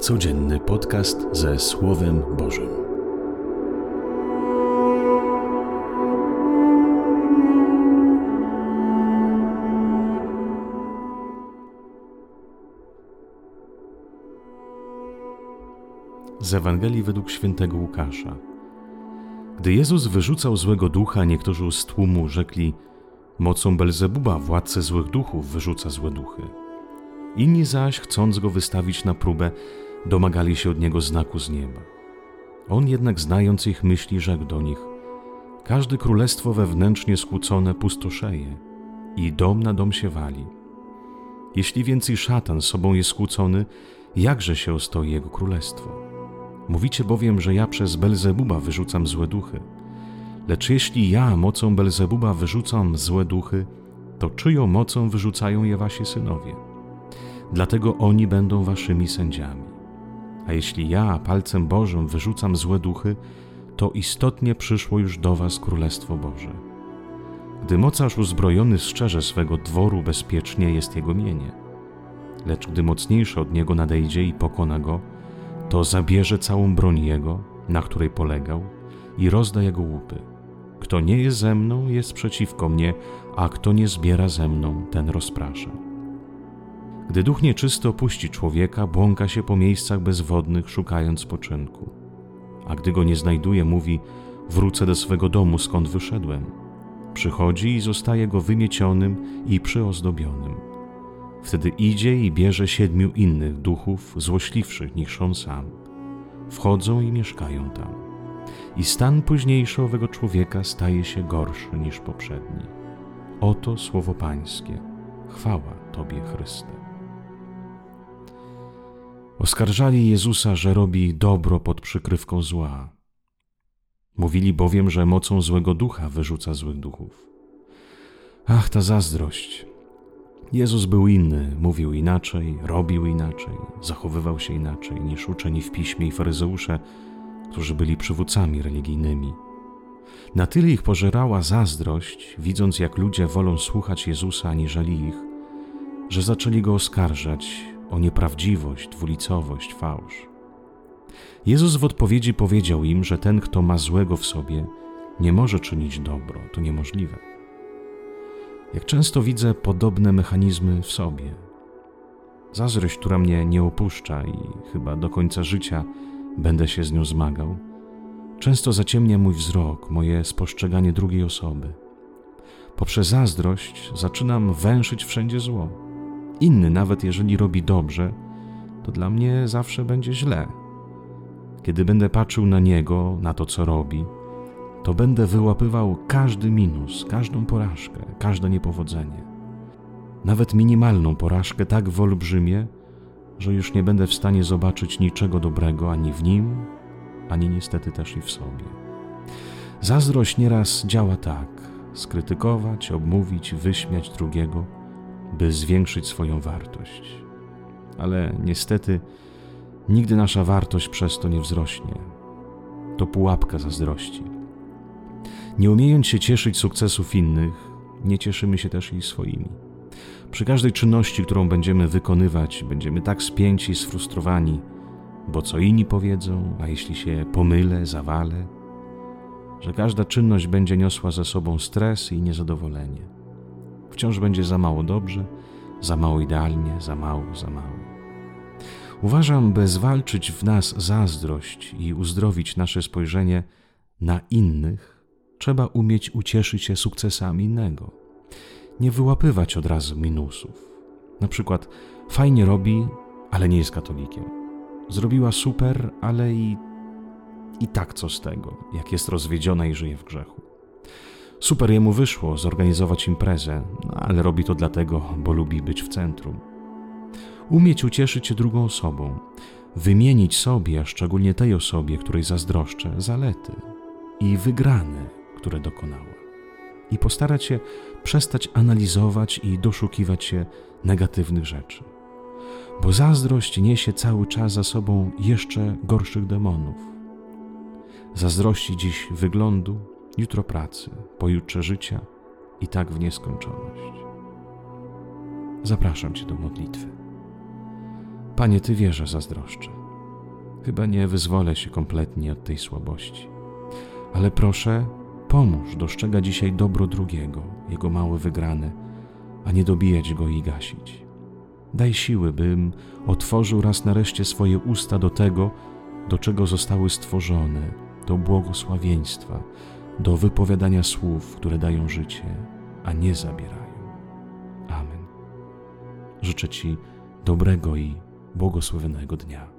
Codzienny podcast ze Słowem Bożym. Z Ewangelii według świętego Łukasza. Gdy Jezus wyrzucał złego ducha, niektórzy z tłumu rzekli: Mocą Belzebuba, władcę złych duchów, wyrzuca złe duchy. Inni zaś, chcąc go wystawić na próbę, domagali się od niego znaku z nieba. On jednak, znając ich myśli, rzekł do nich: Każde królestwo wewnętrznie skłócone pustoszeje i dom na dom się wali. Jeśli więcej szatan sobą jest skłócony, jakże się ostoi jego królestwo? Mówicie bowiem, że ja przez Belzebuba wyrzucam złe duchy. Lecz jeśli ja mocą Belzebuba wyrzucam złe duchy, to czyją mocą wyrzucają je wasi synowie? Dlatego oni będą waszymi sędziami. A jeśli ja palcem Bożym wyrzucam złe duchy, to istotnie przyszło już do was Królestwo Boże. Gdy mocarz uzbrojony szczerze swego dworu bezpiecznie jest jego mienie. Lecz gdy mocniejszy od niego nadejdzie i pokona go, to zabierze całą broń jego, na której polegał, i rozda jego łupy. Kto nie jest ze mną, jest przeciwko mnie, a kto nie zbiera ze mną, ten rozprasza. Gdy duch nieczysty opuści człowieka, błąka się po miejscach bezwodnych, szukając spoczynku. A gdy go nie znajduje, mówi: Wrócę do swego domu, skąd wyszedłem. Przychodzi i zostaje go wymiecionym i przyozdobionym. Wtedy idzie i bierze siedmiu innych duchów, złośliwszych niż on sam. Wchodzą i mieszkają tam. I stan późniejszy owego człowieka staje się gorszy niż poprzedni. Oto słowo Pańskie. Chwała Tobie, Chryste. Oskarżali Jezusa, że robi dobro pod przykrywką zła. Mówili bowiem, że mocą złego ducha wyrzuca złych duchów. Ach, ta zazdrość! Jezus był inny, mówił inaczej, robił inaczej, zachowywał się inaczej niż uczeni w piśmie i faryzeusze, którzy byli przywódcami religijnymi. Na tyle ich pożerała zazdrość, widząc jak ludzie wolą słuchać Jezusa aniżeli ich, że zaczęli go oskarżać o nieprawdziwość, dwulicowość, fałsz. Jezus w odpowiedzi powiedział im, że ten, kto ma złego w sobie, nie może czynić dobro, to niemożliwe. Jak często widzę podobne mechanizmy w sobie. Zazdrość, która mnie nie opuszcza i chyba do końca życia będę się z nią zmagał, często zaciemnia mój wzrok, moje spostrzeganie drugiej osoby. Poprzez zazdrość zaczynam węszyć wszędzie zło Inny, nawet jeżeli robi dobrze, to dla mnie zawsze będzie źle. Kiedy będę patrzył na niego, na to, co robi, to będę wyłapywał każdy minus, każdą porażkę, każde niepowodzenie. Nawet minimalną porażkę tak w olbrzymie, że już nie będę w stanie zobaczyć niczego dobrego ani w nim, ani niestety też i w sobie. Zazdrość nieraz działa tak: skrytykować, obmówić, wyśmiać drugiego by zwiększyć swoją wartość. Ale niestety nigdy nasza wartość przez to nie wzrośnie. To pułapka zazdrości. Nie umiejąc się cieszyć sukcesów innych, nie cieszymy się też i swoimi. Przy każdej czynności, którą będziemy wykonywać, będziemy tak spięci i sfrustrowani, bo co inni powiedzą, a jeśli się pomylę, zawalę, że każda czynność będzie niosła ze sobą stres i niezadowolenie. Wciąż będzie za mało dobrze, za mało idealnie, za mało, za mało. Uważam, by zwalczyć w nas zazdrość i uzdrowić nasze spojrzenie na innych, trzeba umieć ucieszyć się sukcesami innego. Nie wyłapywać od razu minusów. Na przykład, fajnie robi, ale nie jest katolikiem. Zrobiła super, ale i, i tak co z tego, jak jest rozwiedziona i żyje w grzechu. Super jemu wyszło zorganizować imprezę, ale robi to dlatego, bo lubi być w centrum. Umieć ucieszyć się drugą osobą, wymienić sobie, a szczególnie tej osobie, której zazdroszczę, zalety i wygrane, które dokonała. I postarać się przestać analizować i doszukiwać się negatywnych rzeczy. Bo zazdrość niesie cały czas za sobą jeszcze gorszych demonów. Zazdrości dziś wyglądu, jutro pracy, pojutrze życia i tak w nieskończoność. Zapraszam Cię do modlitwy. Panie, Ty wierzę, zazdroszczę. Chyba nie wyzwolę się kompletnie od tej słabości. Ale proszę, pomóż dostrzegać dzisiaj dobro drugiego, jego małe wygrane, a nie dobijać go i gasić. Daj siły, bym otworzył raz nareszcie swoje usta do tego, do czego zostały stworzone, do błogosławieństwa, do wypowiadania słów, które dają życie, a nie zabierają. Amen. Życzę Ci dobrego i błogosławionego dnia.